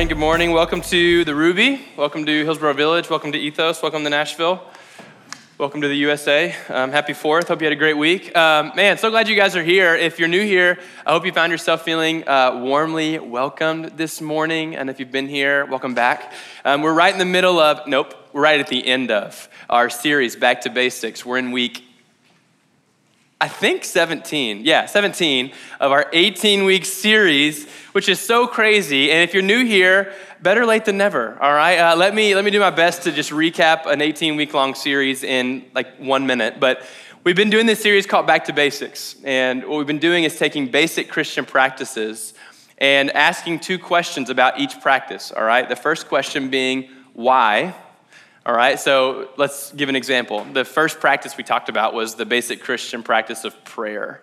morning. Good morning. Welcome to the Ruby. Welcome to Hillsboro Village. Welcome to Ethos. Welcome to Nashville. Welcome to the USA. Um, happy 4th. Hope you had a great week. Um, man, so glad you guys are here. If you're new here, I hope you found yourself feeling uh, warmly welcomed this morning. And if you've been here, welcome back. Um, we're right in the middle of, nope, we're right at the end of our series, Back to Basics. We're in week I think 17. Yeah, 17 of our 18 week series, which is so crazy. And if you're new here, better late than never. All right, uh, let me let me do my best to just recap an 18 week long series in like one minute. But we've been doing this series called Back to Basics, and what we've been doing is taking basic Christian practices and asking two questions about each practice. All right, the first question being why all right, so let's give an example. The first practice we talked about was the basic Christian practice of prayer,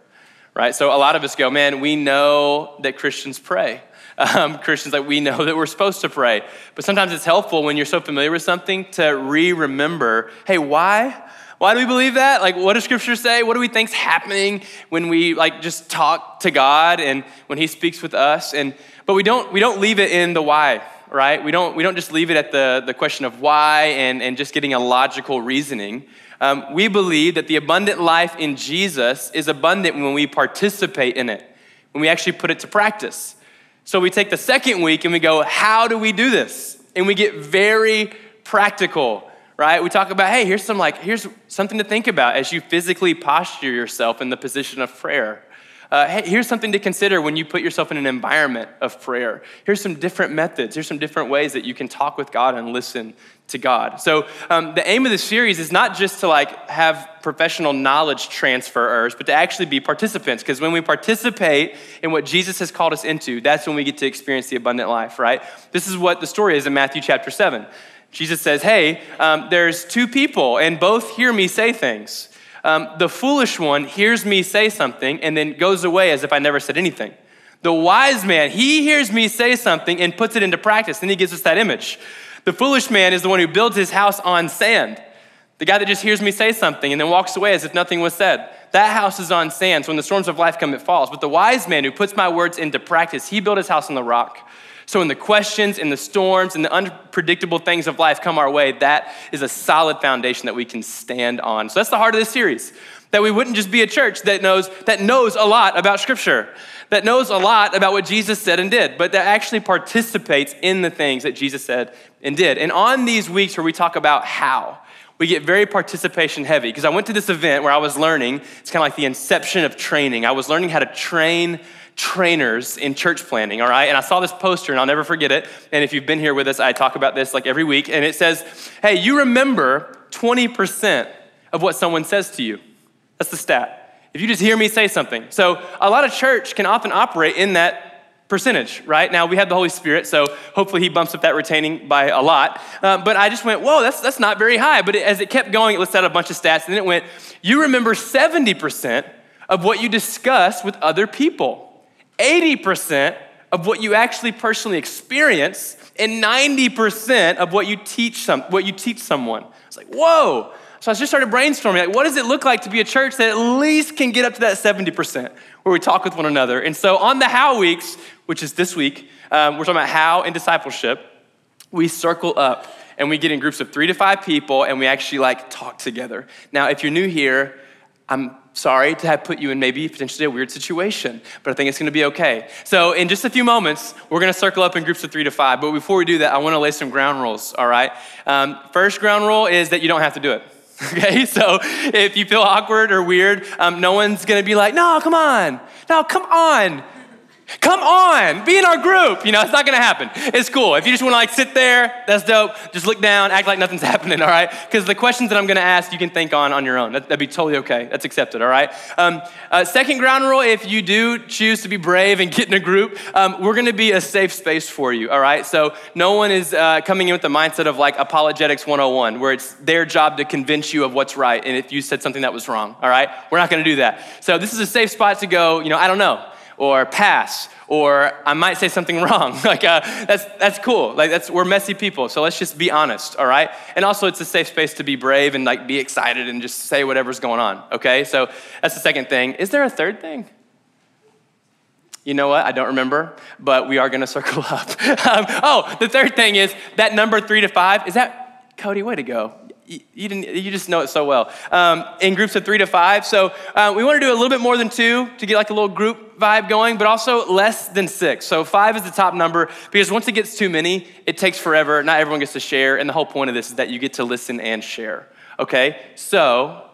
right? So a lot of us go, man, we know that Christians pray. Um, Christians, like we know that we're supposed to pray. But sometimes it's helpful when you're so familiar with something to re remember hey, why? Why do we believe that? Like, what does Scripture say? What do we think's happening when we like just talk to God and when He speaks with us? And but we don't we don't leave it in the why right? We don't, we don't just leave it at the, the question of why and, and just getting a logical reasoning. Um, we believe that the abundant life in Jesus is abundant when we participate in it, when we actually put it to practice. So we take the second week and we go, how do we do this? And we get very practical, right? We talk about, hey, here's some like, here's something to think about as you physically posture yourself in the position of prayer. Uh, hey, here's something to consider when you put yourself in an environment of prayer. Here's some different methods. Here's some different ways that you can talk with God and listen to God. So um, the aim of this series is not just to like have professional knowledge transferers, but to actually be participants. Because when we participate in what Jesus has called us into, that's when we get to experience the abundant life, right? This is what the story is in Matthew chapter seven. Jesus says, "Hey, um, there's two people, and both hear me say things." Um, the foolish one hears me say something and then goes away as if I never said anything. The wise man, he hears me say something and puts it into practice, and he gives us that image. The foolish man is the one who builds his house on sand. The guy that just hears me say something and then walks away as if nothing was said. That house is on sand, so when the storms of life come, it falls. But the wise man who puts my words into practice, he built his house on the rock. So, when the questions and the storms and the unpredictable things of life come our way, that is a solid foundation that we can stand on. So, that's the heart of this series that we wouldn't just be a church that knows, that knows a lot about Scripture, that knows a lot about what Jesus said and did, but that actually participates in the things that Jesus said and did. And on these weeks where we talk about how, we get very participation heavy because I went to this event where I was learning, it's kind of like the inception of training. I was learning how to train trainers in church planning, all right? And I saw this poster and I'll never forget it. And if you've been here with us, I talk about this like every week. And it says, hey, you remember 20% of what someone says to you. That's the stat. If you just hear me say something. So a lot of church can often operate in that percentage, right? Now we have the Holy Spirit, so hopefully he bumps up that retaining by a lot. Um, but I just went, whoa, that's, that's not very high. But it, as it kept going, it listed out a bunch of stats, and then it went, you remember 70% of what you discuss with other people. 80% of what you actually personally experience and 90% of what you teach some, what you teach someone. It's like, whoa. So I just started brainstorming, like, what does it look like to be a church that at least can get up to that 70% where we talk with one another? And so on the how weeks, which is this week, um, we're talking about how and discipleship, we circle up and we get in groups of three to five people and we actually like talk together. Now, if you're new here, I'm sorry to have put you in maybe potentially a weird situation, but I think it's gonna be okay. So, in just a few moments, we're gonna circle up in groups of three to five. But before we do that, I wanna lay some ground rules, all right? Um, first ground rule is that you don't have to do it. Okay, so if you feel awkward or weird, um, no one's gonna be like, no, come on, no, come on. Come on, be in our group. You know, it's not gonna happen. It's cool. If you just wanna like sit there, that's dope. Just look down, act like nothing's happening, all right? Because the questions that I'm gonna ask, you can think on on your own. That, would be totally okay. That's accepted, all right? Um, uh, second ground rule if you do choose to be brave and get in a group, um, we're gonna be a safe space for you, all right? So no one is uh, coming in with the mindset of like apologetics 101, where it's their job to convince you of what's right and if you said something that was wrong, all right? We're not gonna do that. So this is a safe spot to go, you know, I don't know or pass or I might say something wrong. like uh, that's that's cool. Like that's we're messy people, so let's just be honest, all right? And also, it's a safe space to be brave and like be excited and just say whatever's going on. Okay, so that's the second thing. Is there a third thing? You know what? I don't remember, but we are going to circle up. um, oh, the third thing is that number three to five. Is that Cody? Way to go! You, you just know it so well. Um, in groups of three to five. So uh, we want to do a little bit more than two to get like a little group vibe going, but also less than six. So five is the top number because once it gets too many, it takes forever. Not everyone gets to share, and the whole point of this is that you get to listen and share. Okay. So,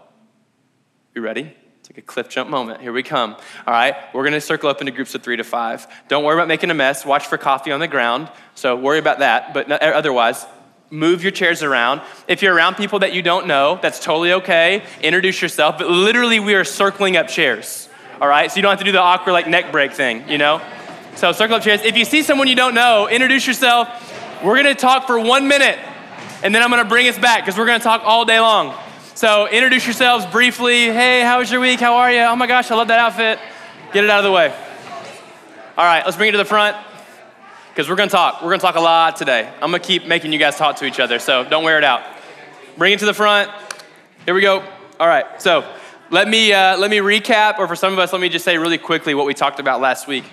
you ready? Like a cliff jump moment. Here we come. All right, we're gonna circle up into groups of three to five. Don't worry about making a mess. Watch for coffee on the ground. So worry about that, but otherwise, move your chairs around. If you're around people that you don't know, that's totally okay. Introduce yourself, but literally, we are circling up chairs. All right, so you don't have to do the awkward like neck break thing, you know? So circle up chairs. If you see someone you don't know, introduce yourself. We're gonna talk for one minute, and then I'm gonna bring us back because we're gonna talk all day long. So introduce yourselves briefly. Hey, how was your week? How are you? Oh my gosh, I love that outfit. Get it out of the way. All right, let's bring it to the front because we're going to talk. We're going to talk a lot today. I'm going to keep making you guys talk to each other, so don't wear it out. Bring it to the front. Here we go. All right, so let me, uh, let me recap, or for some of us, let me just say really quickly what we talked about last week.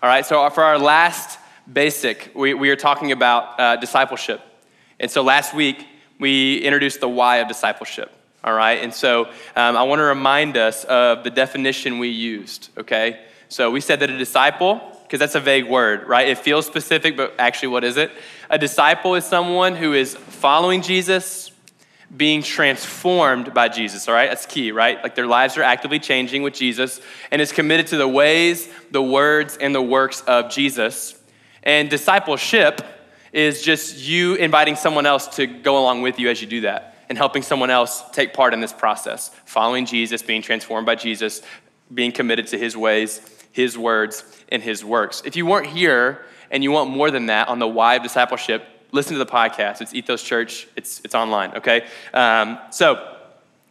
All right, so for our last basic, we, we are talking about uh, discipleship. And so last week, we introduced the why of discipleship. All right, and so um, I want to remind us of the definition we used, okay? So we said that a disciple, because that's a vague word, right? It feels specific, but actually, what is it? A disciple is someone who is following Jesus, being transformed by Jesus, all right? That's key, right? Like their lives are actively changing with Jesus and is committed to the ways, the words, and the works of Jesus. And discipleship is just you inviting someone else to go along with you as you do that and helping someone else take part in this process, following Jesus, being transformed by Jesus, being committed to his ways, his words, and his works. If you weren't here and you want more than that on the why of discipleship, listen to the podcast. It's Ethos Church, it's, it's online, okay? Um, so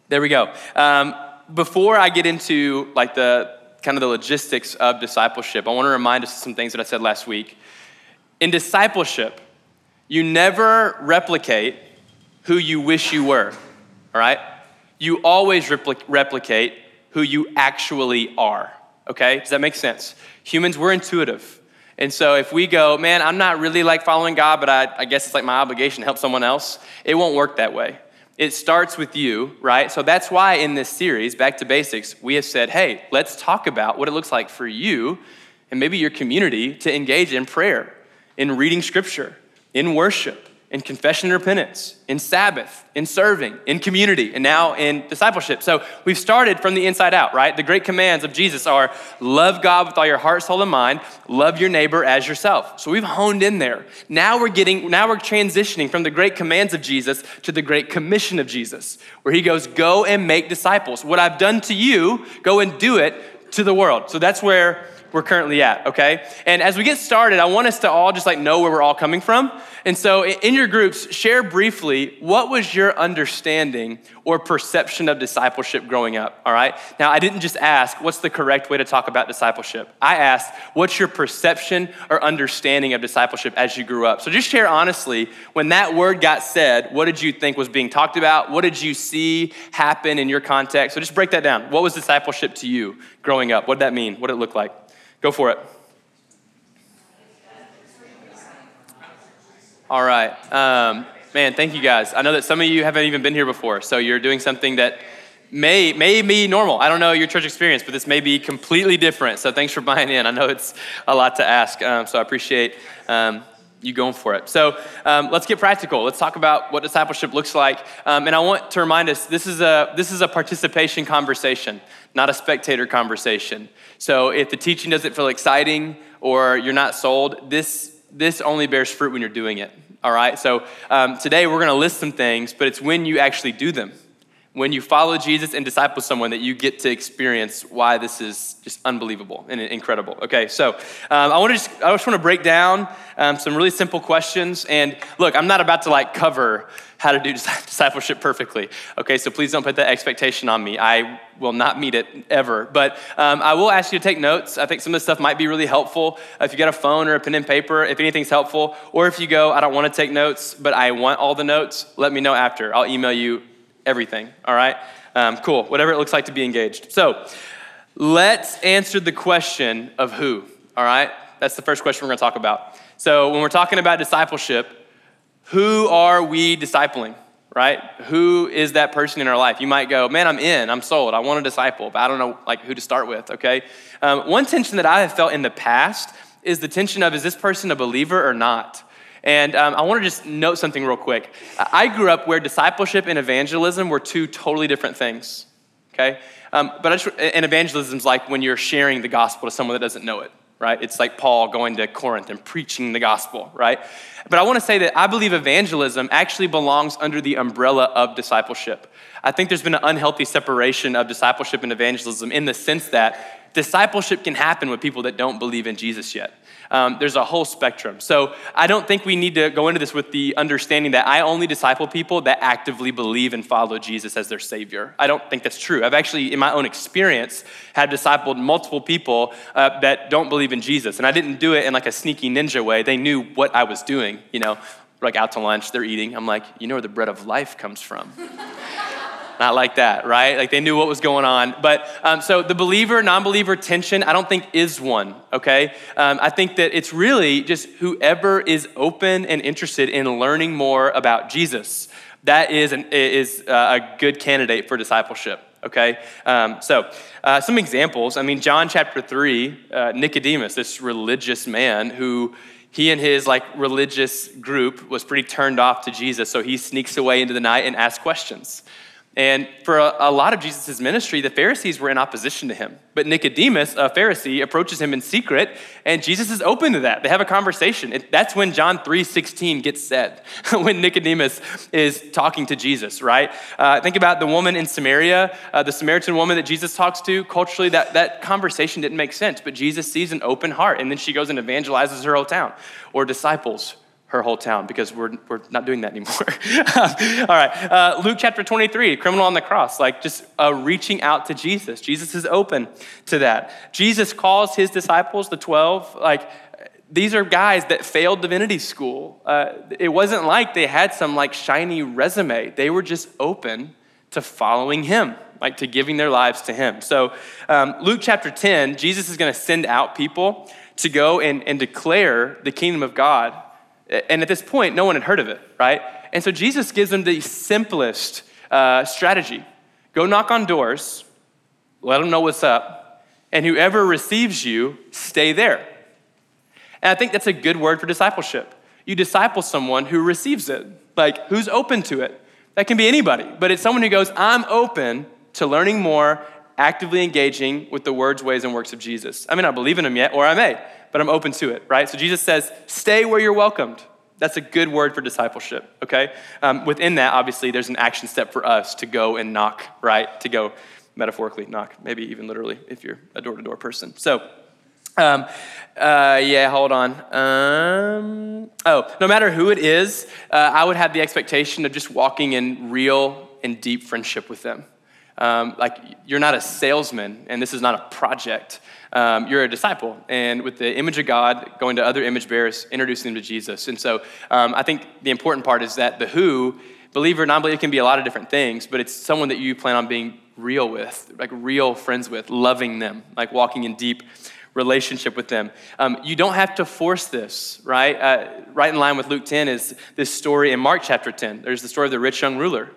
there we go. Um, before I get into like the kind of the logistics of discipleship, I want to remind us of some things that I said last week. In discipleship, you never replicate who you wish you were, all right? You always repli- replicate who you actually are, okay? Does that make sense? Humans, we're intuitive. And so if we go, man, I'm not really like following God, but I, I guess it's like my obligation to help someone else, it won't work that way. It starts with you, right? So that's why in this series, Back to Basics, we have said, hey, let's talk about what it looks like for you and maybe your community to engage in prayer, in reading scripture, in worship, in confession and repentance, in Sabbath, in serving, in community, and now in discipleship. So we've started from the inside out, right? The great commands of Jesus are love God with all your heart, soul, and mind, love your neighbor as yourself. So we've honed in there. Now we're getting, now we're transitioning from the great commands of Jesus to the great commission of Jesus, where he goes, go and make disciples. What I've done to you, go and do it to the world. So that's where we're currently at, okay? And as we get started, I want us to all just like know where we're all coming from. And so in your groups, share briefly what was your understanding or perception of discipleship growing up, all right? Now, I didn't just ask what's the correct way to talk about discipleship. I asked what's your perception or understanding of discipleship as you grew up. So just share honestly, when that word got said, what did you think was being talked about? What did you see happen in your context? So just break that down. What was discipleship to you growing up? What did that mean? What did it look like? Go for it. All right. Um, man, thank you guys. I know that some of you haven't even been here before, so you're doing something that may, may be normal. I don't know your church experience, but this may be completely different. So thanks for buying in. I know it's a lot to ask, um, so I appreciate um, you going for it. So um, let's get practical. Let's talk about what discipleship looks like. Um, and I want to remind us this is a this is a participation conversation, not a spectator conversation. So if the teaching doesn't feel exciting or you're not sold, this, this only bears fruit when you're doing it. All right? So um, today we're going to list some things, but it's when you actually do them. When you follow Jesus and disciple someone that you get to experience why this is just unbelievable and incredible. Okay, so um, I want to just I just want to break down um, some really simple questions. And look, I'm not about to like cover how to do discipleship perfectly. Okay, so please don't put that expectation on me. I will not meet it ever. But um, I will ask you to take notes. I think some of this stuff might be really helpful. If you got a phone or a pen and paper, if anything's helpful, or if you go, I don't want to take notes, but I want all the notes, let me know after. I'll email you everything, all right? Um, cool, whatever it looks like to be engaged. So let's answer the question of who All right? That's the first question we're going to talk about. So, when we're talking about discipleship, who are we discipling? Right? Who is that person in our life? You might go, man, I'm in, I'm sold, I want a disciple, but I don't know like who to start with. Okay. Um, one tension that I have felt in the past is the tension of is this person a believer or not? And um, I want to just note something real quick. I grew up where discipleship and evangelism were two totally different things. Okay, um, but I just, and evangelism is like when you're sharing the gospel to someone that doesn't know it, right? It's like Paul going to Corinth and preaching the gospel, right? But I want to say that I believe evangelism actually belongs under the umbrella of discipleship. I think there's been an unhealthy separation of discipleship and evangelism in the sense that discipleship can happen with people that don't believe in Jesus yet. Um, there's a whole spectrum. So I don't think we need to go into this with the understanding that I only disciple people that actively believe and follow Jesus as their Savior. I don't think that's true. I've actually, in my own experience, had discipled multiple people uh, that don't believe in Jesus. And I didn't do it in like a sneaky ninja way. They knew what I was doing, you know, like out to lunch, they're eating. I'm like, you know where the bread of life comes from. Not like that, right? Like they knew what was going on. But um, so the believer non believer tension, I don't think is one, okay? Um, I think that it's really just whoever is open and interested in learning more about Jesus. That is, an, is uh, a good candidate for discipleship, okay? Um, so, uh, some examples. I mean, John chapter 3, uh, Nicodemus, this religious man who he and his like religious group was pretty turned off to Jesus, so he sneaks away into the night and asks questions. And for a, a, lot of Jesus' ministry, the Pharisees were in opposition to him. But Nicodemus, a Pharisee, approaches him in secret, and Jesus is open to that. They have a conversation. It, that's when John 3.16 gets said, when Nicodemus is talking to Jesus, right? Uh, think about the woman in Samaria, uh, the Samaritan woman that Jesus talks to. Culturally, that, that conversation didn't make sense, but Jesus sees an open heart, and then she goes and evangelizes her whole town, or disciples her whole town because we're, we're not doing that anymore. All right, uh, Luke chapter 23, criminal on the cross, like just uh, reaching out to Jesus. Jesus is open to that. Jesus calls his disciples, the 12, like these are guys that failed divinity school. Uh, it wasn't like they had some like shiny resume, they were just open to following him. Like to giving their lives to him. So, um, Luke chapter 10, Jesus is going to send out people to go and, and declare the kingdom of God and at this point, no one had heard of it, right? And so Jesus gives them the simplest uh, strategy go knock on doors, let them know what's up, and whoever receives you, stay there. And I think that's a good word for discipleship. You disciple someone who receives it, like who's open to it. That can be anybody, but it's someone who goes, I'm open to learning more, actively engaging with the words, ways, and works of Jesus. I may not believe in him yet, or I may, but I'm open to it, right? So Jesus says, stay where you're welcomed. That's a good word for discipleship, okay? Um, within that, obviously, there's an action step for us to go and knock, right? To go metaphorically knock, maybe even literally if you're a door to door person. So, um, uh, yeah, hold on. Um, oh, no matter who it is, uh, I would have the expectation of just walking in real and deep friendship with them. Um, like, you're not a salesman, and this is not a project um, you're a disciple. And with the image of God, going to other image bearers, introducing them to Jesus. And so um, I think the important part is that the who, believer non believer, can be a lot of different things, but it's someone that you plan on being real with, like real friends with, loving them, like walking in deep relationship with them. Um, you don't have to force this, right? Uh, right in line with Luke 10 is this story in Mark chapter 10. There's the story of the rich young ruler.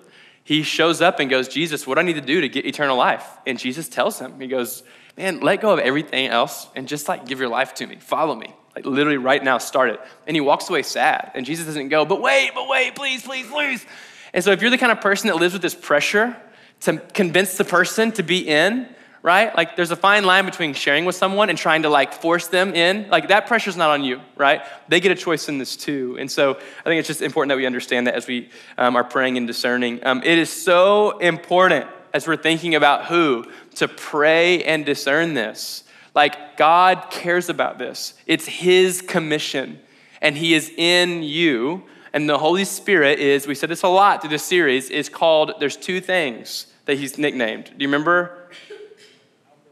He shows up and goes, Jesus, what do I need to do to get eternal life? And Jesus tells him, He goes, man, let go of everything else and just like give your life to me. Follow me. Like literally right now, start it. And he walks away sad. And Jesus doesn't go, but wait, but wait, please, please, please. And so if you're the kind of person that lives with this pressure to convince the person to be in, right? Like there's a fine line between sharing with someone and trying to like force them in. Like that pressure's not on you, right? They get a choice in this too. And so I think it's just important that we understand that as we um, are praying and discerning. Um, it is so important as we're thinking about who to pray and discern this. Like, God cares about this, it's His commission, and He is in you. And the Holy Spirit is, we said this a lot through this series, is called, there's two things that He's nicknamed. Do you remember?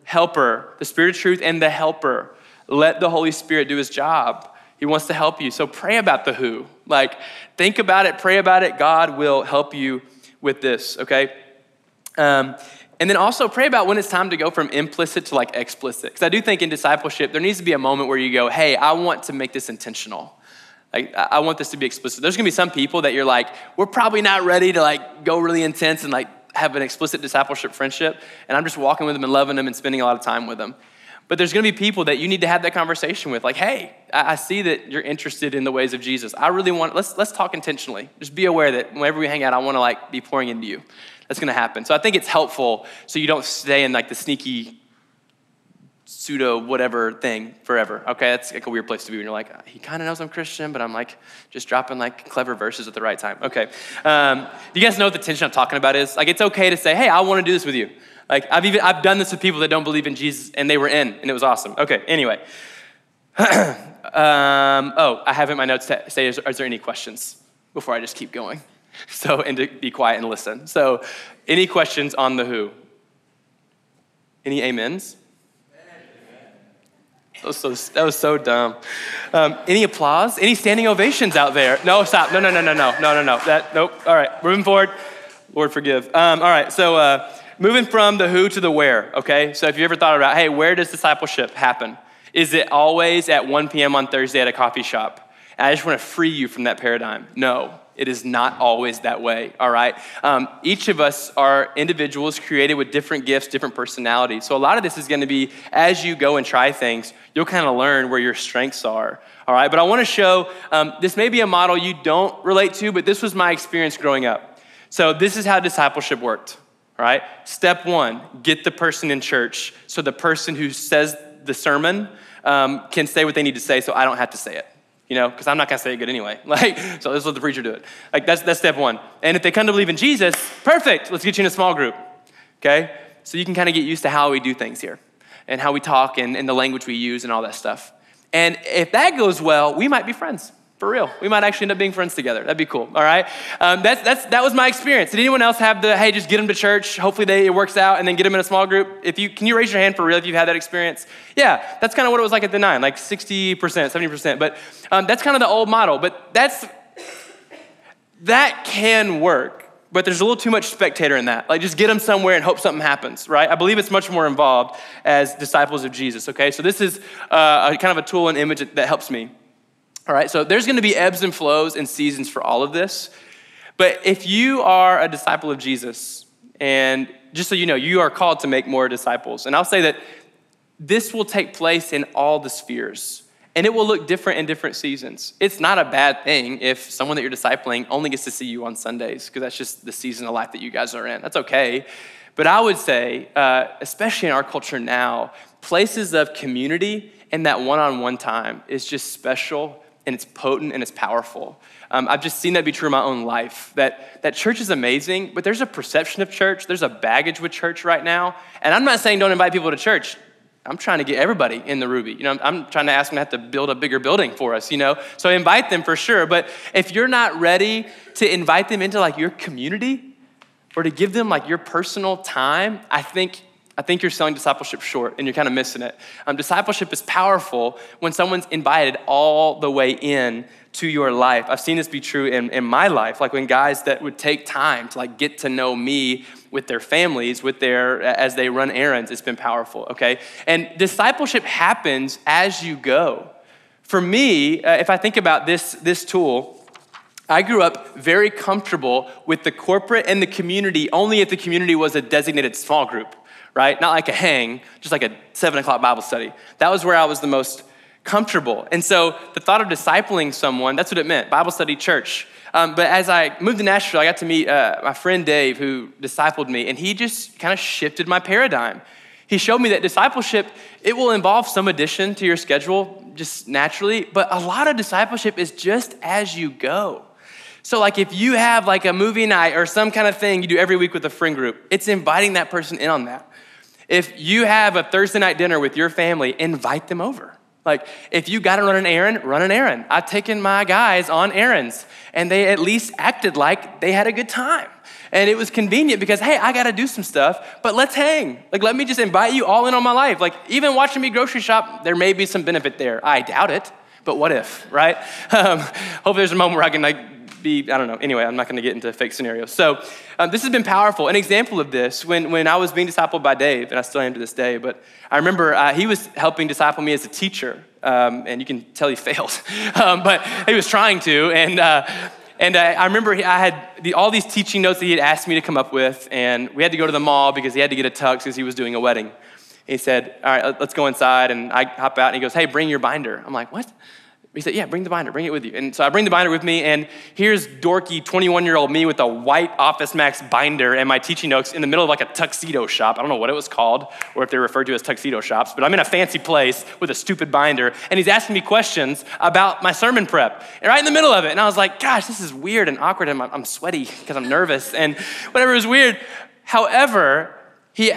Helper, the Spirit of truth, and the helper. Let the Holy Spirit do His job. He wants to help you. So pray about the who. Like, think about it, pray about it. God will help you with this, okay? Um, And then also pray about when it's time to go from implicit to like explicit. Because I do think in discipleship, there needs to be a moment where you go, hey, I want to make this intentional. Like, I want this to be explicit. There's gonna be some people that you're like, we're probably not ready to like go really intense and like have an explicit discipleship friendship. And I'm just walking with them and loving them and spending a lot of time with them. But there's gonna be people that you need to have that conversation with, like, hey, I see that you're interested in the ways of Jesus. I really want, let's, let's talk intentionally. Just be aware that whenever we hang out, I wanna like be pouring into you. That's gonna happen. So I think it's helpful so you don't stay in like the sneaky pseudo whatever thing forever. Okay, that's like a weird place to be when you're like, he kind of knows I'm Christian, but I'm like just dropping like clever verses at the right time. Okay, um, do you guys know what the tension I'm talking about is? Like, it's okay to say, hey, I want to do this with you. Like, I've even I've done this with people that don't believe in Jesus, and they were in, and it was awesome. Okay, anyway. um, oh, I have in my notes to say, is, is there any questions before I just keep going? So, and to be quiet and listen. So, any questions on the who? Any amens? Was so, that was so dumb. Um, any applause? Any standing ovations out there? No, stop. No, no, no, no, no, no, no, no. That, nope. All right, moving forward. Lord, forgive. Um, all right, so uh, moving from the who to the where, okay? So if you ever thought about, hey, where does discipleship happen? Is it always at 1 p.m. on Thursday at a coffee shop? I just want to free you from that paradigm. No, it is not always that way, all right? Um, each of us are individuals created with different gifts, different personalities. So a lot of this is going to be as you go and try things, you'll kind of learn where your strengths are, all right? But I want to show um, this may be a model you don't relate to, but this was my experience growing up. So this is how discipleship worked, all right? Step one get the person in church so the person who says the sermon um, can say what they need to say so I don't have to say it you know, because I'm not gonna say it good anyway. Like, so let's let the preacher do it. Like, that's, that's step one. And if they come to believe in Jesus, perfect, let's get you in a small group, okay? So you can kind of get used to how we do things here and how we talk and, and the language we use and all that stuff. And if that goes well, we might be friends. For real. We might actually end up being friends together. That'd be cool. All right. Um, that's, that's, that was my experience. Did anyone else have the, hey, just get them to church. Hopefully they, it works out and then get them in a small group? If you, can you raise your hand for real if you've had that experience? Yeah, that's kind of what it was like at the nine, like 60%, 70%. But um, that's kind of the old model. But that's, that can work. But there's a little too much spectator in that. Like, just get them somewhere and hope something happens, right? I believe it's much more involved as disciples of Jesus, okay? So, this is uh, a, kind of a tool and image that helps me. All right, so there's going to be ebbs and flows and seasons for all of this. But if you are a disciple of Jesus, and just so you know, you are called to make more disciples. And I'll say that this will take place in all the spheres, and it will look different in different seasons. It's not a bad thing if someone that you're discipling only gets to see you on Sundays, because that's just the season of life that you guys are in. That's okay. But I would say, uh, especially in our culture now, places of community and that one on one time is just special and it's potent and it's powerful. Um, I've just seen that be true in my own life. That, that church is amazing, but there's a perception of church, there's a baggage with church right now. And I'm not saying don't invite people to church. I'm trying to get everybody in the Ruby. You know, I'm, trying to ask them to have to build a bigger building for us, you know? So invite them for sure. But if you're not ready to invite them into like your community or to give them like your personal time, I think I think you're selling discipleship short and you're kind of missing it. Um, discipleship is powerful when someone's invited all the way in to your life. I've seen this be true in, in my life, like when guys that would take time to like get to know me with their families, with their as they run errands, it's been powerful, okay? And discipleship happens as you go. For me, uh, if I think about this, this tool, I grew up very comfortable with the corporate and the community only if the community was a designated small group right? Not like a hang, just like a seven o'clock Bible study. That was where I was the most comfortable. And so the thought of discipling someone, that's what it meant Bible study, church. Um, but as I moved to Nashville, I got to meet uh, my friend Dave, who discipled me, and he just kind of shifted my paradigm. He showed me that discipleship, it will involve some addition to your schedule just naturally, but a lot of discipleship is just as you go. So, like, if you have like a movie night or some kind of thing you do every week with a friend group, it's inviting that person in on that. If you have a Thursday night dinner with your family, invite them over. Like, if you got to run an errand, run an errand. I've taken my guys on errands, and they at least acted like they had a good time. And it was convenient because, hey, I got to do some stuff, but let's hang. Like, let me just invite you all in on my life. Like, even watching me grocery shop, there may be some benefit there. I doubt it, but what if, right? Um, hope there's a moment where I can, like, be, I don't know. Anyway, I'm not going to get into fake scenarios. So um, this has been powerful. An example of this, when, when I was being discipled by Dave, and I still am to this day, but I remember uh, he was helping disciple me as a teacher. Um, and you can tell he failed, um, but he was trying to. And, uh, and I, I remember I had the, all these teaching notes that he had asked me to come up with, and we had to go to the mall because he had to get a tux because he was doing a wedding. He said, All right, let's go inside. And I hop out, and he goes, Hey, bring your binder. I'm like, What? He said, Yeah, bring the binder, bring it with you. And so I bring the binder with me, and here's dorky 21 year old me with a white Office Max binder and my teaching notes in the middle of like a tuxedo shop. I don't know what it was called or if they're referred to as tuxedo shops, but I'm in a fancy place with a stupid binder, and he's asking me questions about my sermon prep, and right in the middle of it. And I was like, Gosh, this is weird and awkward, and I'm sweaty because I'm nervous, and whatever was weird. However, he,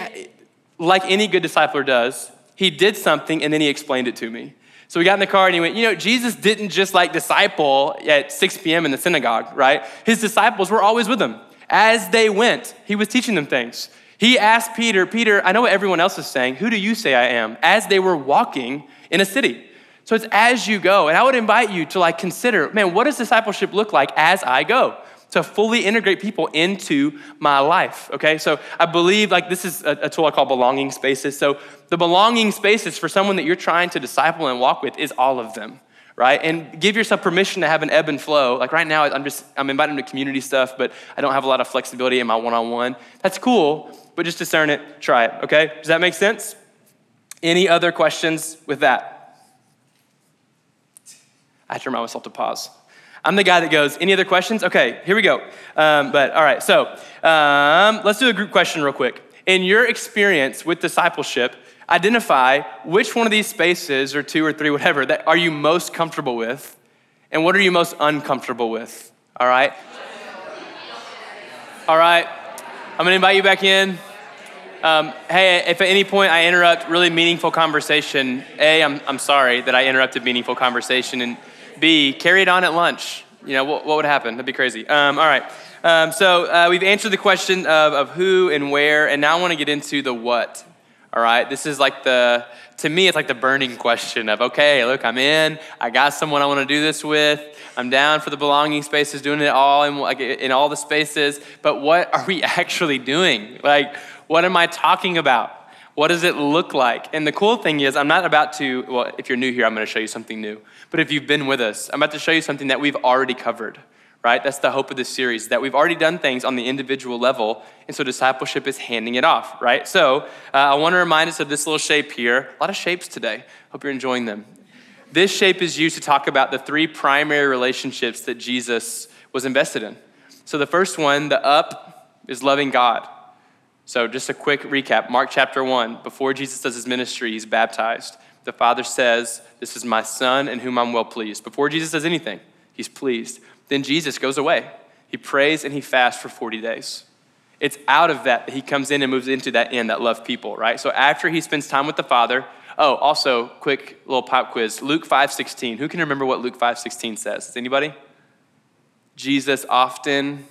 like any good discipler does, he did something and then he explained it to me. So we got in the car and he went, You know, Jesus didn't just like disciple at 6 p.m. in the synagogue, right? His disciples were always with him. As they went, he was teaching them things. He asked Peter, Peter, I know what everyone else is saying. Who do you say I am? As they were walking in a city. So it's as you go. And I would invite you to like consider, man, what does discipleship look like as I go? To fully integrate people into my life. Okay, so I believe like this is a, a, tool I call belonging spaces. So the belonging spaces for someone that you're trying to disciple and walk with is all of them. Right? And give yourself permission to have an ebb and flow. Like right now, I'm just I'm inviting to community stuff, but I don't have a lot of flexibility in my one-on-one. That's cool, but just discern it, try it. Okay? Does that make sense? Any other questions with that? I have to remind myself to pause. I'm the guy that goes, any other questions? Okay, here we go. Um, but all right, so um, let's do a group question real quick. In your experience with discipleship, identify which one of these spaces, or two or three, whatever, that are you most comfortable with, and what are you most uncomfortable with? All right? All right, I'm gonna invite you back in. Um, hey, if at any point I interrupt really meaningful conversation, A, I'm, I'm sorry that I interrupted meaningful conversation, and B, carry it on at lunch. You know, what, what would happen? That'd be crazy. Um, all right. Um, so uh, we've answered the question of, of who and where, and now I want to get into the what. All right. This is like the, to me, it's like the burning question of, okay, look, I'm in. I got someone I want to do this with. I'm down for the belonging spaces, doing it all in, like, in all the spaces. But what are we actually doing? Like, what am I talking about? What does it look like? And the cool thing is, I'm not about to, well, if you're new here, I'm going to show you something new. But if you've been with us, I'm about to show you something that we've already covered, right? That's the hope of this series, that we've already done things on the individual level. And so discipleship is handing it off, right? So uh, I want to remind us of this little shape here. A lot of shapes today. Hope you're enjoying them. This shape is used to talk about the three primary relationships that Jesus was invested in. So the first one, the up, is loving God. So, just a quick recap Mark chapter 1, before Jesus does his ministry, he's baptized. The Father says, This is my Son in whom I'm well pleased. Before Jesus does anything, he's pleased. Then Jesus goes away. He prays and he fasts for 40 days. It's out of that that he comes in and moves into that end that love people, right? So, after he spends time with the Father, oh, also, quick little pop quiz Luke 5 16. Who can remember what Luke 5 16 says? Anybody? Jesus often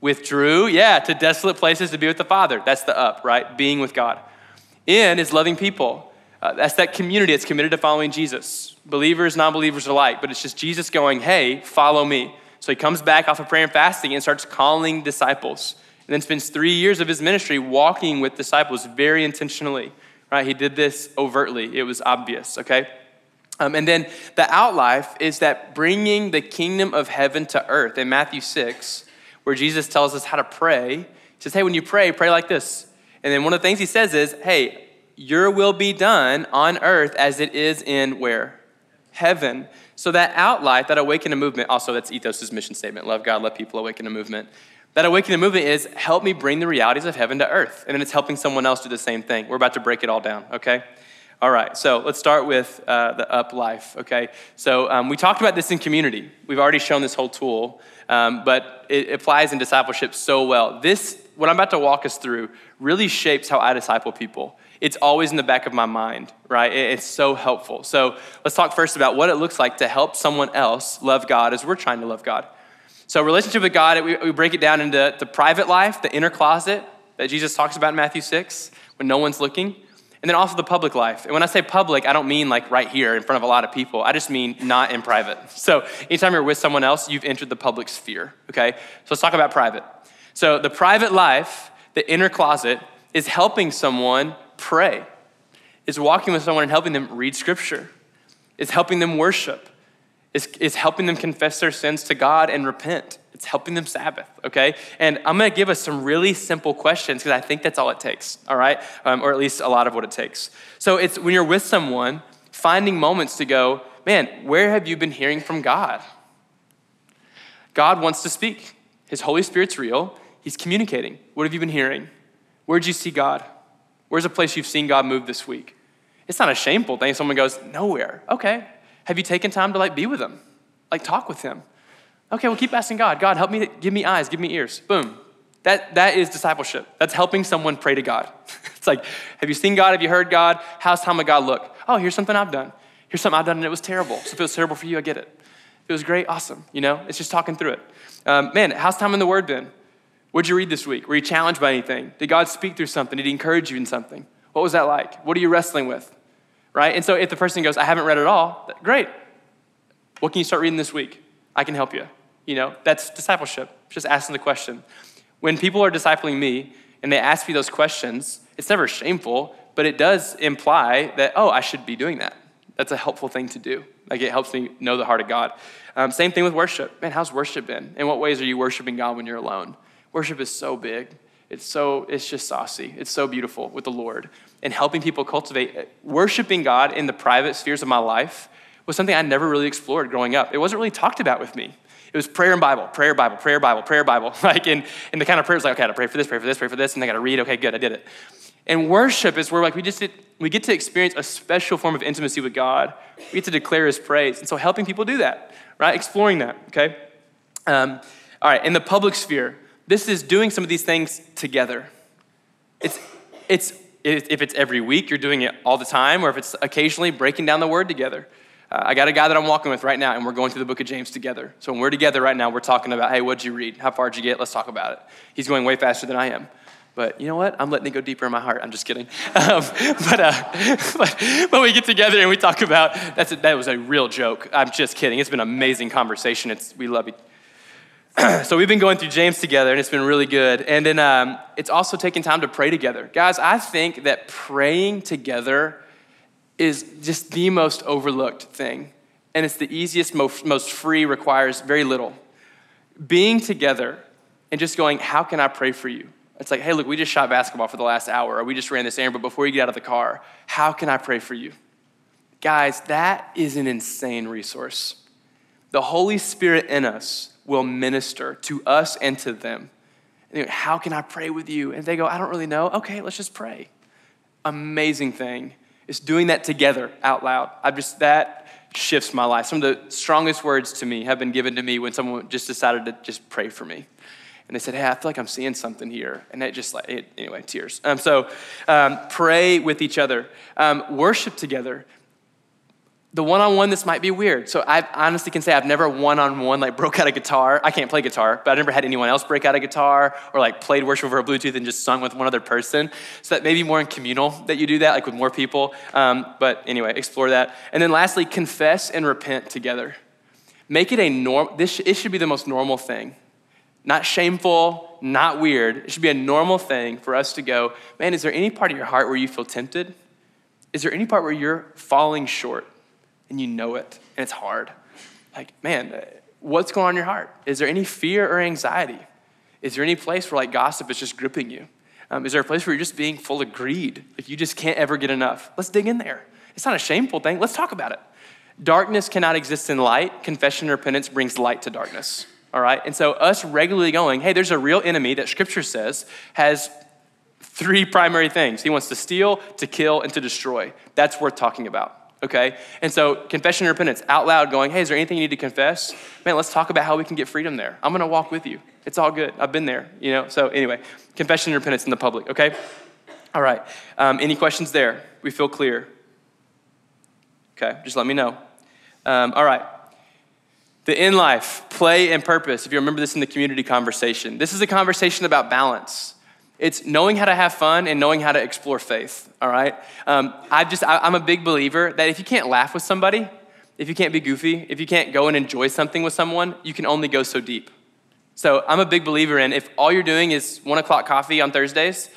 Withdrew, yeah, to desolate places to be with the Father. That's the up, right? Being with God. In is loving people. Uh, that's that community that's committed to following Jesus. Believers, non believers alike. But it's just Jesus going, hey, follow me. So he comes back off of prayer and fasting and starts calling disciples. And then spends three years of his ministry walking with disciples very intentionally. Right? He did this overtly, it was obvious, okay? Um, and then the outlife is that bringing the kingdom of heaven to earth. In Matthew 6, where Jesus tells us how to pray. He says, Hey, when you pray, pray like this. And then one of the things he says is, Hey, your will be done on earth as it is in where? Heaven. So that outlife, that awaken a movement, also that's Ethos's mission statement love God, love people, awaken a movement. That awakening movement is help me bring the realities of heaven to earth. And then it's helping someone else do the same thing. We're about to break it all down, okay? All right, so let's start with uh, the up life, okay? So um, we talked about this in community. We've already shown this whole tool, um, but it applies in discipleship so well. This, what I'm about to walk us through, really shapes how I disciple people. It's always in the back of my mind, right? It's so helpful. So let's talk first about what it looks like to help someone else love God as we're trying to love God. So, relationship with God, we, we break it down into the private life, the inner closet that Jesus talks about in Matthew 6, when no one's looking. And then also the public life. And when I say public, I don't mean like right here in front of a lot of people. I just mean not in private. So anytime you're with someone else, you've entered the public sphere, okay? So let's talk about private. So the private life, the inner closet, is helping someone pray, is walking with someone and helping them read scripture, is helping them worship, is, is helping them confess their sins to God and repent. It's helping them Sabbath, okay? And I'm gonna give us some really simple questions because I think that's all it takes, all right? Um, or at least a lot of what it takes. So it's when you're with someone, finding moments to go, man, where have you been hearing from God? God wants to speak. His Holy Spirit's real. He's communicating. What have you been hearing? Where'd you see God? Where's a place you've seen God move this week? It's not a shameful thing. Someone goes, nowhere. Okay. Have you taken time to like be with him? Like talk with him? Okay, well, keep asking God. God, help me, give me eyes, give me ears. Boom. That, that is discipleship. That's helping someone pray to God. it's like, have you seen God? Have you heard God? How's time with God look? Oh, here's something I've done. Here's something I've done and it was terrible. So if it was terrible for you, I get it. If it was great, awesome. You know, it's just talking through it. Um, man, how's time in the Word been? What'd you read this week? Were you challenged by anything? Did God speak through something? Did He encourage you in something? What was that like? What are you wrestling with? Right? And so if the person goes, I haven't read it all, great. What can you start reading this week? I can help you. You know, that's discipleship, just asking the question. When people are discipling me and they ask me those questions, it's never shameful, but it does imply that, oh, I should be doing that. That's a helpful thing to do. Like it helps me know the heart of God. Um, same thing with worship. Man, how's worship been? In what ways are you worshiping God when you're alone? Worship is so big. It's so, it's just saucy. It's so beautiful with the Lord. And helping people cultivate, worshiping God in the private spheres of my life was something I never really explored growing up. It wasn't really talked about with me. It was prayer and Bible, prayer, Bible, prayer, Bible, prayer, Bible. Like, in, in the kind of prayers like, okay, I gotta pray for this, pray for this, pray for this, and I gotta read, okay, good, I did it. And worship is where like we just did, we get to experience a special form of intimacy with God. We get to declare His praise, and so helping people do that, right? Exploring that, okay. Um, all right, in the public sphere, this is doing some of these things together. It's it's if it's every week, you're doing it all the time, or if it's occasionally breaking down the Word together. Uh, I got a guy that I'm walking with right now, and we're going through the book of James together. So when we're together right now, we're talking about, hey, what'd you read? How far did you get? Let's talk about it. He's going way faster than I am. But you know what? I'm letting it go deeper in my heart. I'm just kidding. Um, but, uh, but when we get together and we talk about, that's a, that was a real joke. I'm just kidding. It's been an amazing conversation. It's, we love. so we've been going through James together, and it's been really good. And then um, it's also taking time to pray together. Guys, I think that praying together is just the most overlooked thing. And it's the easiest, most, most free, requires very little. Being together and just going, How can I pray for you? It's like, Hey, look, we just shot basketball for the last hour, or we just ran this errand, but before you get out of the car, how can I pray for you? Guys, that is an insane resource. The Holy Spirit in us will minister to us and to them. And how can I pray with you? And they go, I don't really know. Okay, let's just pray. Amazing thing. It's doing that together out loud. I just, that shifts my life. Some of the strongest words to me have been given to me when someone just decided to just pray for me. And they said, Hey, I feel like I'm seeing something here. And it just like, it, anyway, tears. Um, so um, pray with each other, um, worship together the one-on-one this might be weird. So i honestly can say i've never one-on-one like broke out a guitar. I can't play guitar but i never had anyone else break out a guitar or like played worship over bluetooth and just sung with one other person. So that may be more in communal that you do that like with more people. Um, but anyway explore that. And then lastly confess and repent together. Make it a norm this it should be the most normal thing. Not shameful not weird. It should be a normal thing for us to go man is there any part of your heart where you feel tempted? Is there any part where you're falling short and you know it, and it's hard. Like, man, what's going on in your heart? Is there any fear or anxiety? Is there any place where like gossip is just gripping you? Um, is there a place where you're just being full of greed? Like you just can't ever get enough? Let's dig in there. It's not a shameful thing. Let's talk about it. Darkness cannot exist in light. Confession and repentance brings light to darkness. All right? And so, us regularly going, hey, there's a real enemy that scripture says has three primary things he wants to steal, to kill, and to destroy. That's worth talking about okay? And so, confession and repentance, out loud going, hey, is there anything you need to confess? Man, let's talk about how we can get freedom there. I'm gonna walk with you. It's all good. I've been there, you know? So, anyway, confession and repentance in the public, okay? All right. Um, any questions there? We feel clear? Okay, just let me know. Um, all right. The in life, play and purpose. If you remember this in the community conversation, this is a conversation about balance. It's knowing how to have fun and knowing how to explore faith, all right? Um, I just, I, I'm a big believer that if you can't laugh with somebody, if you can't be goofy, if you can't go and enjoy something with someone, you can only go so deep. So I'm a big believer in if all you're doing is one o'clock coffee on Thursdays,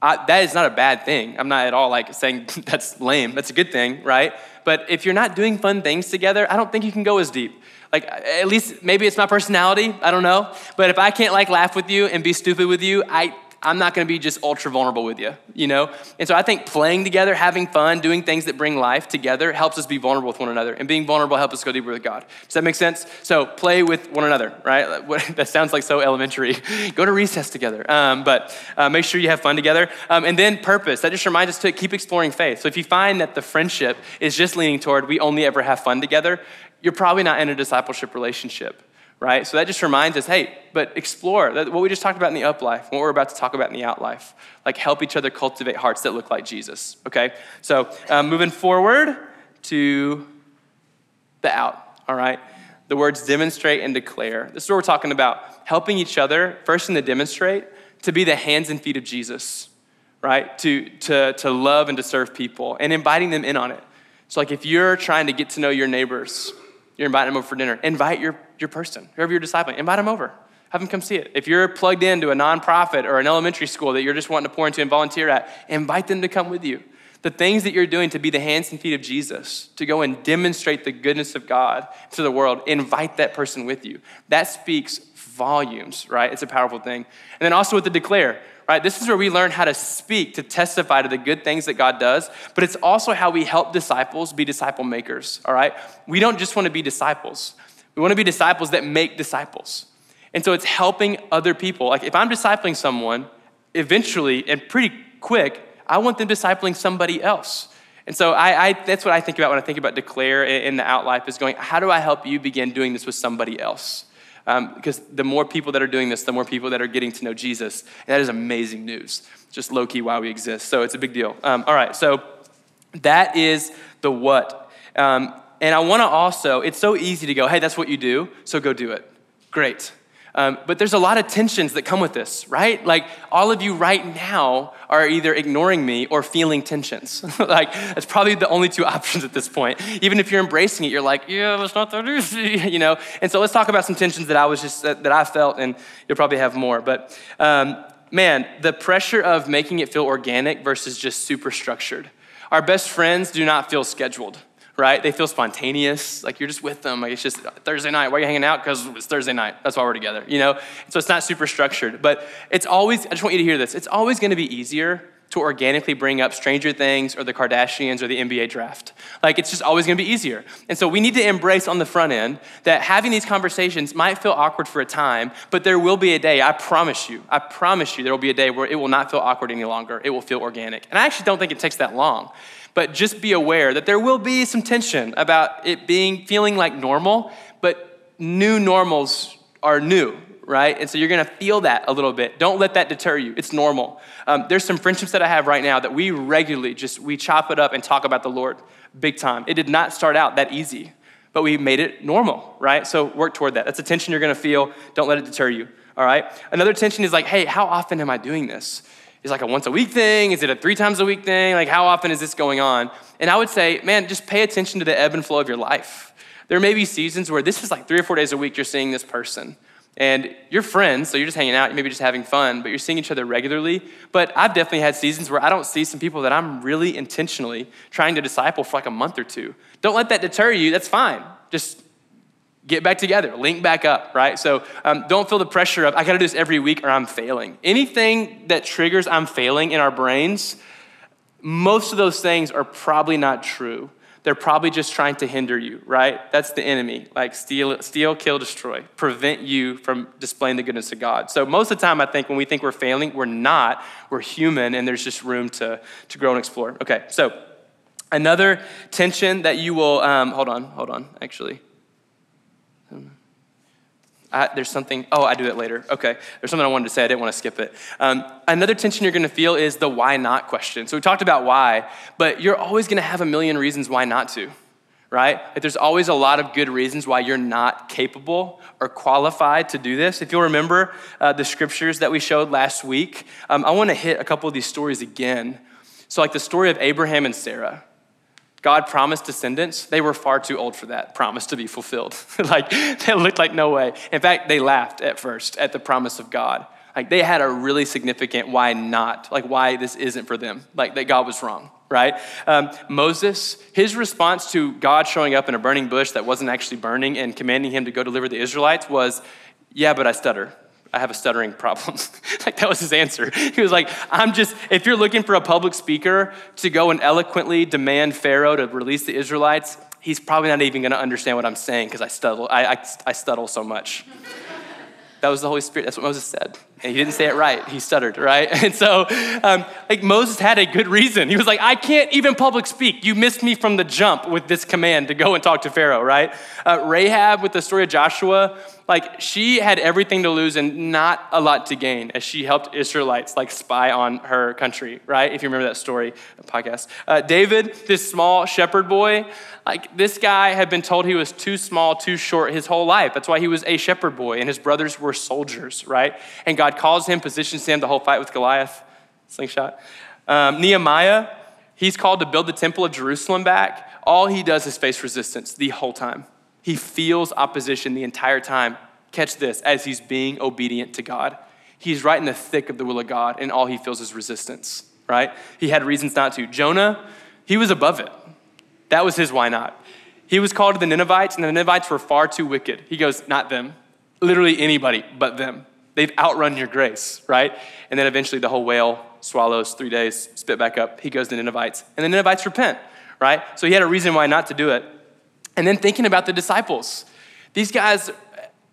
I, that is not a bad thing. I'm not at all like saying that's lame. That's a good thing, right? But if you're not doing fun things together, I don't think you can go as deep. Like at least maybe it's my personality. I don't know. But if I can't like laugh with you and be stupid with you, I I'm not going to be just ultra vulnerable with you, you know? And so I think playing together, having fun, doing things that bring life together helps us be vulnerable with one another. And being vulnerable helps us go deeper with God. Does that make sense? So play with one another, right? that sounds like so elementary. go to recess together. Um, but uh, make sure you have fun together. Um, and then purpose. That just reminds us to keep exploring faith. So if you find that the friendship is just leaning toward we only ever have fun together, you're probably not in a discipleship relationship right? So that just reminds us, hey, but explore what we just talked about in the up life, what we're about to talk about in the out life. Like help each other cultivate hearts that look like Jesus, okay? So um, moving forward to the out, all right? The words demonstrate and declare. This is what we're talking about. Helping each other, first in the demonstrate, to be the hands and feet of Jesus, right? To, to, to love and to serve people and inviting them in on it. So, like if you're trying to get to know your neighbors, you're inviting them over for dinner. Invite your, your person, whoever you're discipling, invite them over. Have them come see it. If you're plugged into a nonprofit or an elementary school that you're just wanting to pour into and volunteer at, invite them to come with you. The things that you're doing to be the hands and feet of Jesus, to go and demonstrate the goodness of God to the world, invite that person with you. That speaks volumes, right? It's a powerful thing. And then also with the declare, right? This is where we learn how to speak, to testify to the good things that God does, but it's also how we help disciples be disciple makers, all right? We don't just want to be disciples, we want to be disciples that make disciples. And so it's helping other people. Like if I'm discipling someone, eventually and pretty quick, I want them discipling somebody else. And so I, I, that's what I think about when I think about declare in the outlife is going, how do I help you begin doing this with somebody else? Um, because the more people that are doing this, the more people that are getting to know Jesus. And that is amazing news. Just low key why we exist. So it's a big deal. Um, all right, so that is the what. Um, and I want to also, it's so easy to go, hey, that's what you do, so go do it. Great. Um, but there's a lot of tensions that come with this, right? Like all of you right now are either ignoring me or feeling tensions. like that's probably the only two options at this point. Even if you're embracing it, you're like, yeah, it's not that easy, you know. And so let's talk about some tensions that I was just that, that I felt, and you'll probably have more. But um, man, the pressure of making it feel organic versus just super structured. Our best friends do not feel scheduled right? They feel spontaneous, like you're just with them. Like it's just Thursday night. Why are you hanging out? Because it's Thursday night. That's why we're together, you know? So it's not super structured. But it's always, I just want you to hear this. It's always gonna be easier to organically bring up Stranger Things or the Kardashians or the NBA draft. Like it's just always gonna be easier. And so we need to embrace on the front end that having these conversations might feel awkward for a time, but there will be a day, I promise you, I promise you, there will be a day where it will not feel awkward any longer. It will feel organic. And I actually don't think it takes that long. But just be aware that there will be some tension about it being feeling like normal, but new normals are new, right? And so you're gonna feel that a little bit. Don't let that deter you. It's normal. Um, there's some friendships that I have right now that we regularly just we chop it up and talk about the Lord big time. It did not start out that easy, but we made it normal, right? So work toward that. That's a tension you're gonna feel. Don't let it deter you. All right. Another tension is like, hey, how often am I doing this? Is like a once a week thing? Is it a three times a week thing? Like, how often is this going on? And I would say, man, just pay attention to the ebb and flow of your life. There may be seasons where this is like three or four days a week you're seeing this person. And you're friends, so you're just hanging out, maybe just having fun, but you're seeing each other regularly. But I've definitely had seasons where I don't see some people that I'm really intentionally trying to disciple for like a month or two. Don't let that deter you, that's fine. Just get back together, link back up, right? So um, don't feel the pressure of, I gotta do this every week or I'm failing. Anything that triggers I'm failing in our brains, most of those things are probably not true. They're probably just trying to hinder you, right? That's the enemy. Like steal, steal, kill, destroy, prevent you from displaying the goodness of God. So most of the time, I think when we think we're failing, we're not. We're human, and there's just room to, to grow and explore. Okay, so another tension that you will, um, hold on, hold on, actually. I, there's something, oh, I do it later. Okay. There's something I wanted to say. I didn't want to skip it. Um, another tension you're going to feel is the why not question. So we talked about why, but you're always going to have a million reasons why not to, right? Like there's always a lot of good reasons why you're not capable or qualified to do this. If you'll remember uh, the scriptures that we showed last week, um, I want to hit a couple of these stories again. So, like the story of Abraham and Sarah. God promised descendants. They were far too old for that promise to be fulfilled. like, they looked like no way. In fact, they laughed at first at the promise of God. Like, they had a really significant why not, like, why this isn't for them, like, that God was wrong right? Um, Moses, his response to God showing up in a burning bush that wasn't actually burning and commanding him to go deliver the Israelites was, Yeah, but I stutter. I have a stuttering problem. like that was his answer. He was like, I'm just, if you're looking for a public speaker to go and eloquently demand Pharaoh to release the Israelites, he's probably not even going to understand what I'm saying because I stuttle, I, I, I stuttle so much. that was the Holy Spirit. That's what Moses said he didn't say it right. He stuttered, right? And so, um, like, Moses had a good reason. He was like, I can't even public speak. You missed me from the jump with this command to go and talk to Pharaoh, right? Uh, Rahab, with the story of Joshua, like, she had everything to lose and not a lot to gain as she helped Israelites, like, spy on her country, right? If you remember that story, podcast. Uh, David, this small shepherd boy, like, this guy had been told he was too small, too short his whole life. That's why he was a shepherd boy, and his brothers were soldiers, right? And God calls him, positions him the whole fight with Goliath, slingshot. Um, Nehemiah, he's called to build the temple of Jerusalem back. All he does is face resistance the whole time. He feels opposition the entire time. Catch this, as he's being obedient to God. He's right in the thick of the will of God, and all he feels is resistance, right? He had reasons not to. Jonah, he was above it. That was his why not. He was called to the Ninevites, and the Ninevites were far too wicked. He goes, Not them. Literally anybody but them. They've outrun your grace, right? And then eventually the whole whale swallows three days, spit back up. He goes to the Ninevites, and the Ninevites repent, right? So he had a reason why not to do it. And then thinking about the disciples. These guys,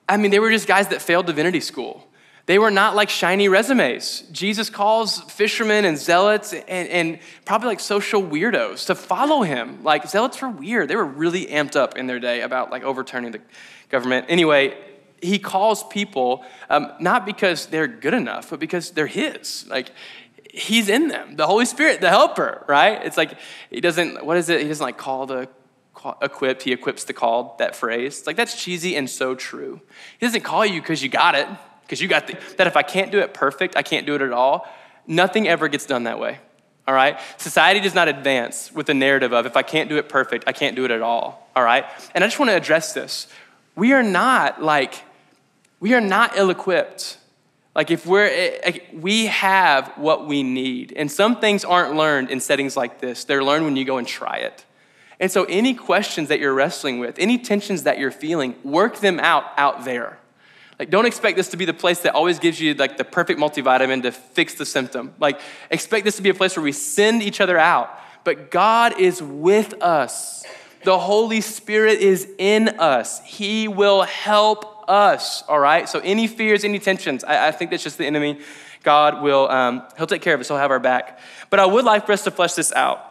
I mean, they were just guys that failed divinity school. They were not like shiny resumes. Jesus calls fishermen and zealots and, and, probably like social weirdos to follow him. Like zealots were weird. They were really amped up in their day about like overturning the government. Anyway, he calls people um, not because they're good enough, but because they're his. Like, he's in them. The Holy Spirit, the helper, right? It's like, he doesn't, what is it? He doesn't like call the equipped, he equips the called, that phrase. It's like, that's cheesy and so true. He doesn't call you because you got it, because you got the, that if I can't do it perfect, I can't do it at all. Nothing ever gets done that way. All right? Society does not advance with the narrative of if I can't do it perfect, I can't do it at all. All right? And I just want to address this. We are not like we are not ill equipped. Like, if we're, eh, we have what we need. And some things aren't learned in settings like this, they're learned when you go and try it. And so, any questions that you're wrestling with, any tensions that you're feeling, work them out out there. Like, don't expect this to be the place that always gives you like the perfect multivitamin to fix the symptom. Like, expect this to be a place where we send each other out. But God is with us. The Holy Spirit is in us. He will help us, all right? So any fears, any tensions, I, I think that's just the enemy. God will, um, he'll take care of us, he'll have our back. But I would like for us to flesh this out.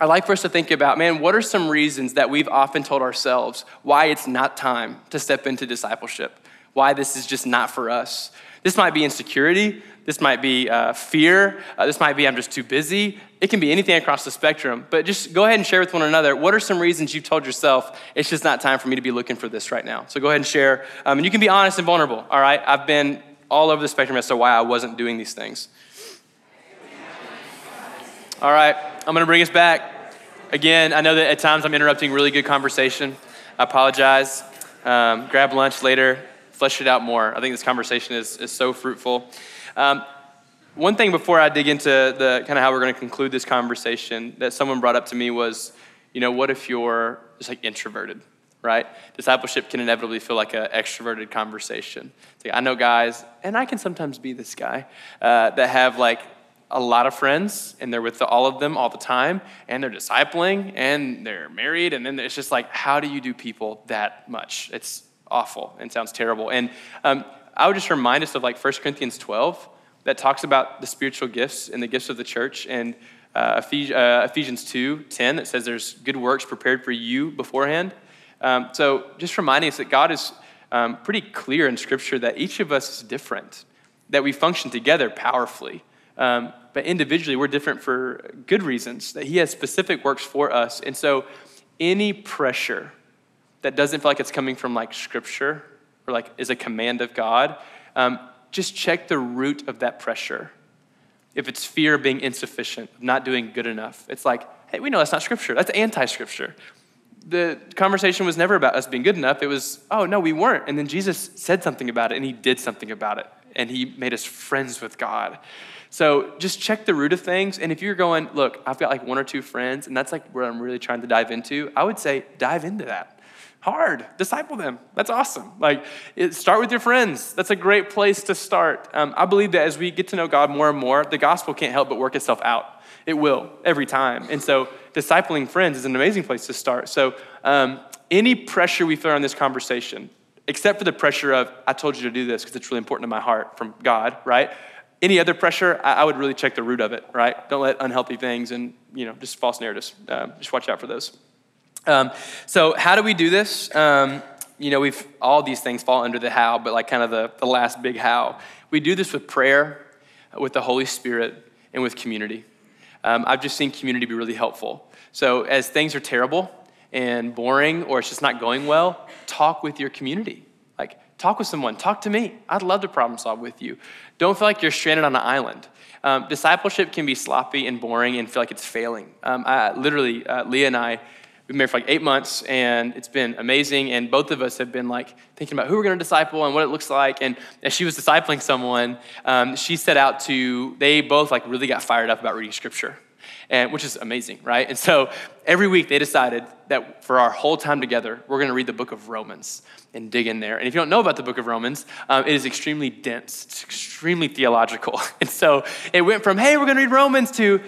I'd like for us to think about, man, what are some reasons that we've often told ourselves why it's not time to step into discipleship? Why this is just not for us? This might be insecurity. This might be uh, fear. Uh, this might be I'm just too busy. It can be anything across the spectrum. But just go ahead and share with one another what are some reasons you've told yourself it's just not time for me to be looking for this right now? So go ahead and share. Um, and you can be honest and vulnerable, all right? I've been all over the spectrum as to why I wasn't doing these things. All right, I'm gonna bring us back. Again, I know that at times I'm interrupting really good conversation. I apologize. Um, grab lunch later, flesh it out more. I think this conversation is, is so fruitful. Um, one thing before I dig into the kind of how we're going to conclude this conversation that someone brought up to me was, you know, what if you're just like introverted, right? Discipleship can inevitably feel like an extroverted conversation. Like, I know guys, and I can sometimes be this guy, uh, that have like a lot of friends and they're with the, all of them all the time and they're discipling and they're married and then it's just like how do you do people that much it's awful and sounds terrible and um, I would just remind us of like 1 Corinthians 12 that talks about the spiritual gifts and the gifts of the church and uh, Ephesians 2 10 that says there's good works prepared for you beforehand. Um, so just reminding us that God is um, pretty clear in Scripture that each of us is different, that we function together powerfully. Um, but individually, we're different for good reasons, that He has specific works for us. And so any pressure that doesn't feel like it's coming from like scripture or like is a command of God, um, just check the root of that pressure. If it's fear of being insufficient, not doing good enough, it's like, hey, we know that's not scripture. That's anti scripture. The conversation was never about us being good enough. It was, oh, no, we weren't. And then Jesus said something about it and he did something about it. And he made us friends with God. So just check the root of things. And if you're going, look, I've got like one or two friends, and that's like where I'm really trying to dive into, I would say dive into that. Hard, disciple them. That's awesome. Like, it, start with your friends. That's a great place to start. Um, I believe that as we get to know God more and more, the gospel can't help but work itself out. It will every time. And so, discipling friends is an amazing place to start. So, um, any pressure we feel on this conversation, except for the pressure of, I told you to do this because it's really important to my heart from God, right? Any other pressure, I, I, would really check the root of it, right? Don't let unhealthy things and, you know, just false narratives, uh, just watch out for those. Um, so, how do we do this? Um, you know, we've all these things fall under the how, but like kind of the, the last big how. We do this with prayer, with the Holy Spirit, and with community. Um, I've just seen community be really helpful. So, as things are terrible and boring or it's just not going well, talk with your community. Like, talk with someone, talk to me. I'd love to problem solve with you. Don't feel like you're stranded on an island. Um, discipleship can be sloppy and boring and feel like it's failing. Um, I, literally, uh, Leah and I, been married for like eight months and it's been amazing. And both of us have been like thinking about who we're going to disciple and what it looks like. And as she was discipling someone, um, she set out to, they both like really got fired up about reading scripture and which is amazing, right? And so every week they decided that for our whole time together, we're going to read the book of Romans and dig in there. And if you don't know about the book of Romans, um, it is extremely dense, it's extremely theological. And so it went from, hey, we're going to read Romans to,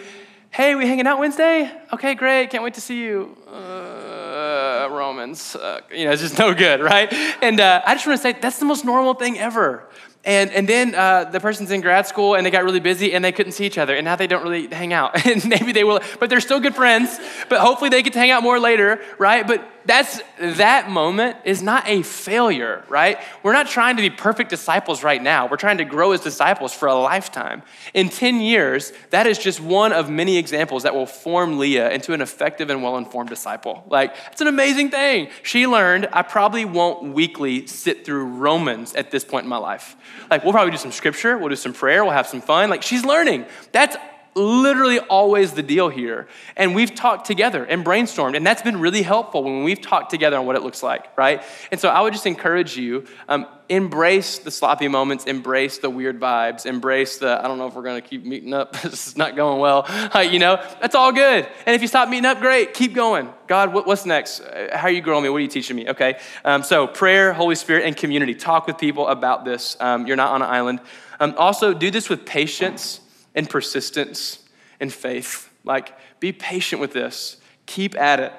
hey, we hanging out Wednesday? Okay, great, can't wait to see you. Uh, Romans, uh, you know, it's just no good, right? And uh, I just want to say that's the most normal thing ever. And, and then uh, the person's in grad school and they got really busy and they couldn't see each other and now they don't really hang out. and maybe they will, but they're still good friends. But hopefully they get to hang out more later, right? But that's that moment is not a failure, right? We're not trying to be perfect disciples right now. We're trying to grow as disciples for a lifetime. In 10 years, that is just one of many examples that will form Leah into an effective and well-informed disciple. Like, it's an amazing thing. She learned I probably won't weekly sit through Romans at this point in my life. Like, we'll probably do some scripture, we'll do some prayer, we'll have some fun. Like, she's learning. That's literally always the deal here. And we've talked together and brainstormed, and that's been really helpful when we've talked together on what it looks like, right? And so I would just encourage you um, embrace the sloppy moments, embrace the weird vibes, embrace the, I don't know if we're gonna keep meeting up, this is not going well, uh, you know, that's all good. And if you stop meeting up, great, keep going. God, what, what's next? Uh, how are you growing me? What are you teaching me? Okay, um, so prayer, Holy Spirit, and community. Talk with people about this. Um, you're not on an island. Um, also, do this with patience and persistence and faith. Like, be patient with this. Keep at it.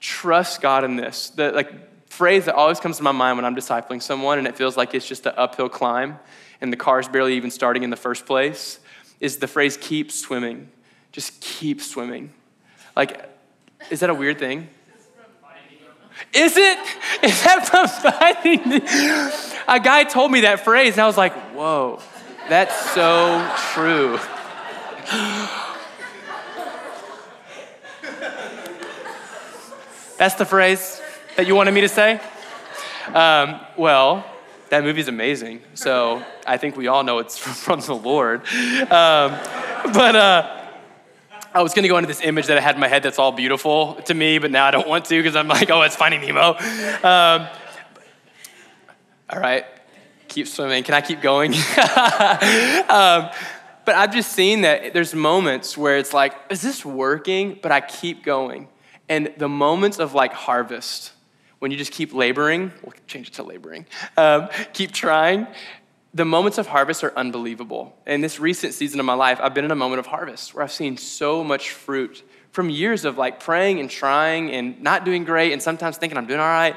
Trust God in this. The like phrase that always comes to my mind when I'm discipling someone and it feels like it's just an uphill climb and the car's barely even starting in the first place is the phrase keep swimming. Just keep swimming. Like, is that a weird thing? Is it? Is that from Finding? A guy told me that phrase, and I was like, whoa. That's so true. That's the phrase that you wanted me to say? Um, well, that movie's amazing. So I think we all know it's from the Lord. Um, but uh, I was going to go into this image that I had in my head that's all beautiful to me, but now I don't want to because I'm like, oh, it's Finding Nemo. Um, all right, keep swimming. Can I keep going? um, but I've just seen that there's moments where it's like, is this working? But I keep going. And the moments of like harvest, when you just keep laboring, we'll change it to laboring, um, keep trying, the moments of harvest are unbelievable. In this recent season of my life, I've been in a moment of harvest where I've seen so much fruit from years of like praying and trying and not doing great and sometimes thinking I'm doing all right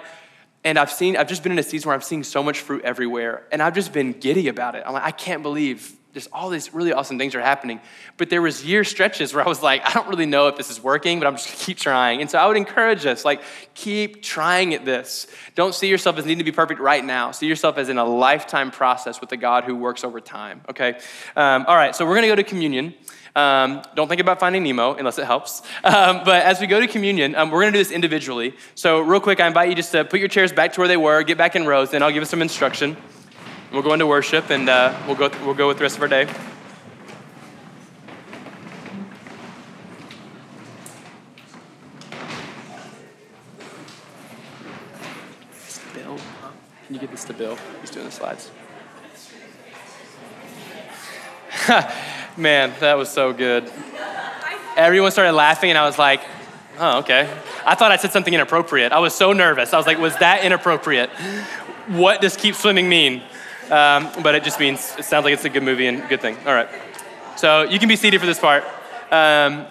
and I've seen, I've just been in a season where I'm seeing so much fruit everywhere, and I've just been giddy about it. I'm like, I can't believe there's all these really awesome things are happening. But there was year stretches where I was like, I don't really know if this is working, but I'm just gonna keep trying. And so I would encourage us, like, keep trying at this. Don't see yourself as needing to be perfect right now. See yourself as in a lifetime process with a God who works over time. Okay. Um, all right. So we're gonna go to communion. Um, don't think about finding Nemo unless it helps. Um, but as we go to communion, um, we're going to do this individually. So, real quick, I invite you just to put your chairs back to where they were, get back in rows, and I'll give us some instruction. We'll go into worship and uh, we'll, go, we'll go with the rest of our day. Bill, can you give this to Bill? He's doing the slides. Man, that was so good. Everyone started laughing, and I was like, oh, okay. I thought I said something inappropriate. I was so nervous. I was like, was that inappropriate? What does keep swimming mean? Um, but it just means, it sounds like it's a good movie and good thing. All right. So you can be seated for this part. Um,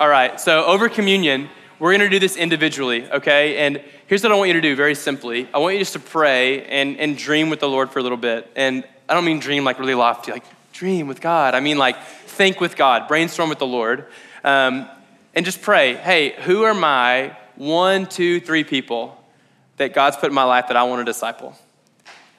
all right. So over communion, we're going to do this individually, okay? And here's what I want you to do very simply I want you just to pray and, and dream with the Lord for a little bit. And I don't mean dream like really lofty, like dream with God. I mean like think with God, brainstorm with the Lord, um, and just pray hey, who are my one, two, three people that God's put in my life that I want to disciple?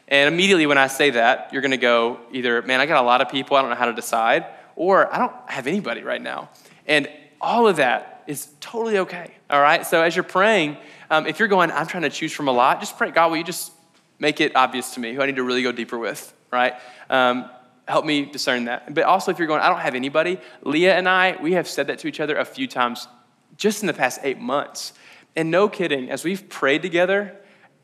And immediately when I say that, you're going to go either, man, I got a lot of people, I don't know how to decide, or I don't have anybody right now. And all of that is totally okay, all right? So as you're praying, um, if you're going, I'm trying to choose from a lot, just pray, God, will you just make it obvious to me who I need to really go deeper with, right? Um, help me discern that. But also, if you're going, I don't have anybody, Leah and I, we have said that to each other a few times just in the past eight months. And no kidding, as we've prayed together,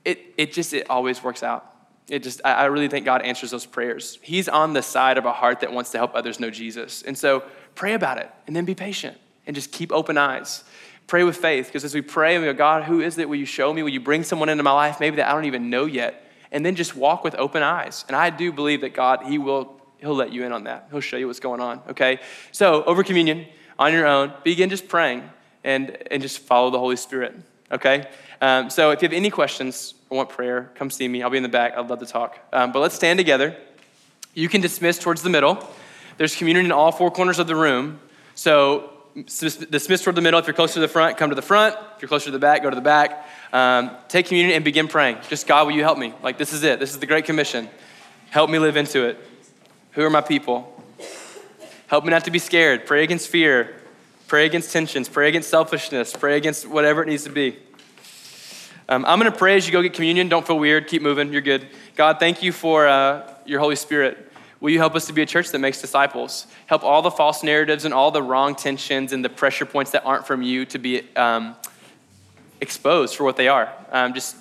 it, it just, it always works out. It just, I really think God answers those prayers. He's on the side of a heart that wants to help others know Jesus. And so pray about it and then be patient and just keep open eyes. Pray with faith because as we pray and we go, God, who is it? Will you show me? Will you bring someone into my life maybe that I don't even know yet? And then just walk with open eyes. And I do believe that God, He will He'll let you in on that. He'll show you what's going on, okay? So, over communion, on your own, begin just praying and, and just follow the Holy Spirit, okay? Um, so, if you have any questions or want prayer, come see me. I'll be in the back. I'd love to talk. Um, but let's stand together. You can dismiss towards the middle. There's communion in all four corners of the room. So, dismiss toward the middle. If you're closer to the front, come to the front. If you're closer to the back, go to the back. Um, take communion and begin praying. Just, God, will you help me? Like, this is it. This is the Great Commission. Help me live into it. Who are my people? Help me not to be scared. Pray against fear. Pray against tensions. Pray against selfishness. Pray against whatever it needs to be. Um, I'm going to pray as you go get communion. Don't feel weird. Keep moving. You're good. God, thank you for uh, your Holy Spirit. Will you help us to be a church that makes disciples? Help all the false narratives and all the wrong tensions and the pressure points that aren't from you to be um, exposed for what they are um, just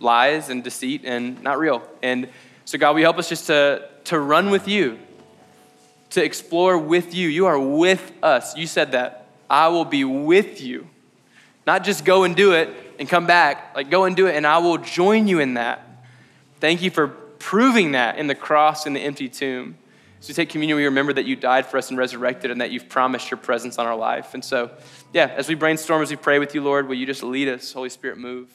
lies and deceit and not real. And so, God, will you help us just to to run with you, to explore with you. You are with us. You said that. I will be with you. Not just go and do it and come back, like go and do it, and I will join you in that. Thank you for proving that in the cross and the empty tomb. As we take communion, we remember that you died for us and resurrected, and that you've promised your presence on our life. And so, yeah, as we brainstorm, as we pray with you, Lord, will you just lead us, Holy Spirit, move?